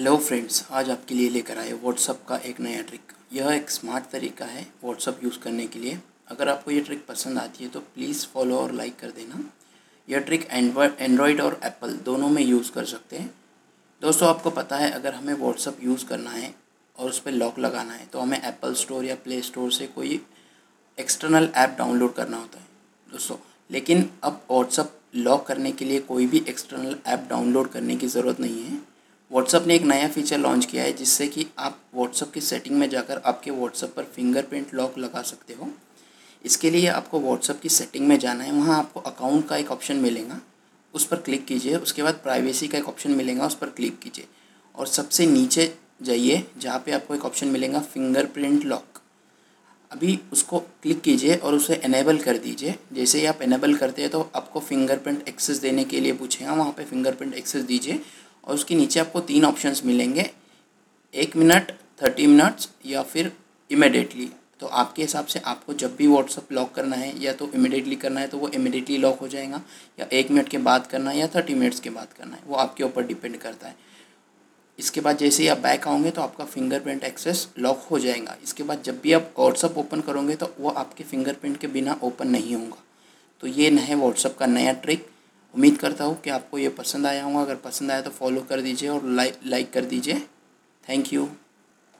Hello friends आज आपके लिए लेकर आए व्हाट्सअप का एक नया ट्रिक यह एक स्मार्ट तरीका है व्हाट्सअप यूज़ करने के लिए। अगर आपको ये ट्रिक पसंद आती है तो प्लीज़ फॉलो और लाइक कर देना। यह ट्रिक एंड्रॉयड और एप्पल दोनों में यूज़ कर सकते हैं। दोस्तों, आपको पता है अगर हमें व्हाट्सअप यूज़ करना है और उस पर लॉक लगाना है तो हमें एप्पल स्टोर या प्ले स्टोर से कोई एक्सटर्नल ऐप डाउनलोड करना होता है। दोस्तों, लेकिन अब व्हाट्सअप लॉक करने के लिए कोई भी एक्सटर्नल ऐप डाउनलोड करने की ज़रूरत नहीं है। व्हाट्सअप ने एक नया फीचर लॉन्च किया है, जिससे कि आप व्हाट्सअप की सेटिंग में जाकर आपके व्हाट्सअप पर फिंगरप्रिंट लॉक लगा सकते हो। इसके लिए आपको व्हाट्सअप की सेटिंग में जाना है, वहाँ आपको अकाउंट का एक ऑप्शन मिलेगा। उस पर क्लिक कीजिए, उसके बाद प्राइवेसी का एक ऑप्शन मिलेगा, उस पर क्लिक कीजिए। और सबसे नीचे जाइए, जहाँ पे आपको एक ऑप्शन मिलेगा फिंगरप्रिंट लॉक अभी उसको क्लिक कीजिए और उसे इनेबल कर दीजिए। जैसे ही आप इनेबल करते हैं तो आपको फिंगरप्रिंट एक्सेस देने के लिए पूछेगा, वहाँ पे फिंगरप्रिंट एक्सेस दीजिए। और उसके नीचे आपको तीन ऑप्शंस मिलेंगे। एक मिनट थर्टी मिनट्स या फिर इमिडिएटली तो आपके हिसाब से आपको जब भी व्हाट्सअप लॉक करना है या तो इमिडिएटली करना है तो वो इमिडिएटली लॉक हो जाएगा या एक मिनट के बाद करना है या थर्टी मिनट्स के बाद करना है। वो आपके ऊपर डिपेंड करता है। इसके बाद जैसे ही आप बैक आओगे तो आपका फिंगरप्रिंट एक्सेस लॉक हो जाएगा। इसके बाद जब भी आप व्हाट्सअप ओपन करोगे तो वो आपके फिंगरप्रिंट के बिना ओपन नहीं होगा। तो ये है व्हाट्सअप का नया ट्रिक उम्मीद करता हूँ कि आपको ये पसंद आया होगा। अगर पसंद आया तो फॉलो कर दीजिए और लाइक लाइक कर दीजिए। Thank you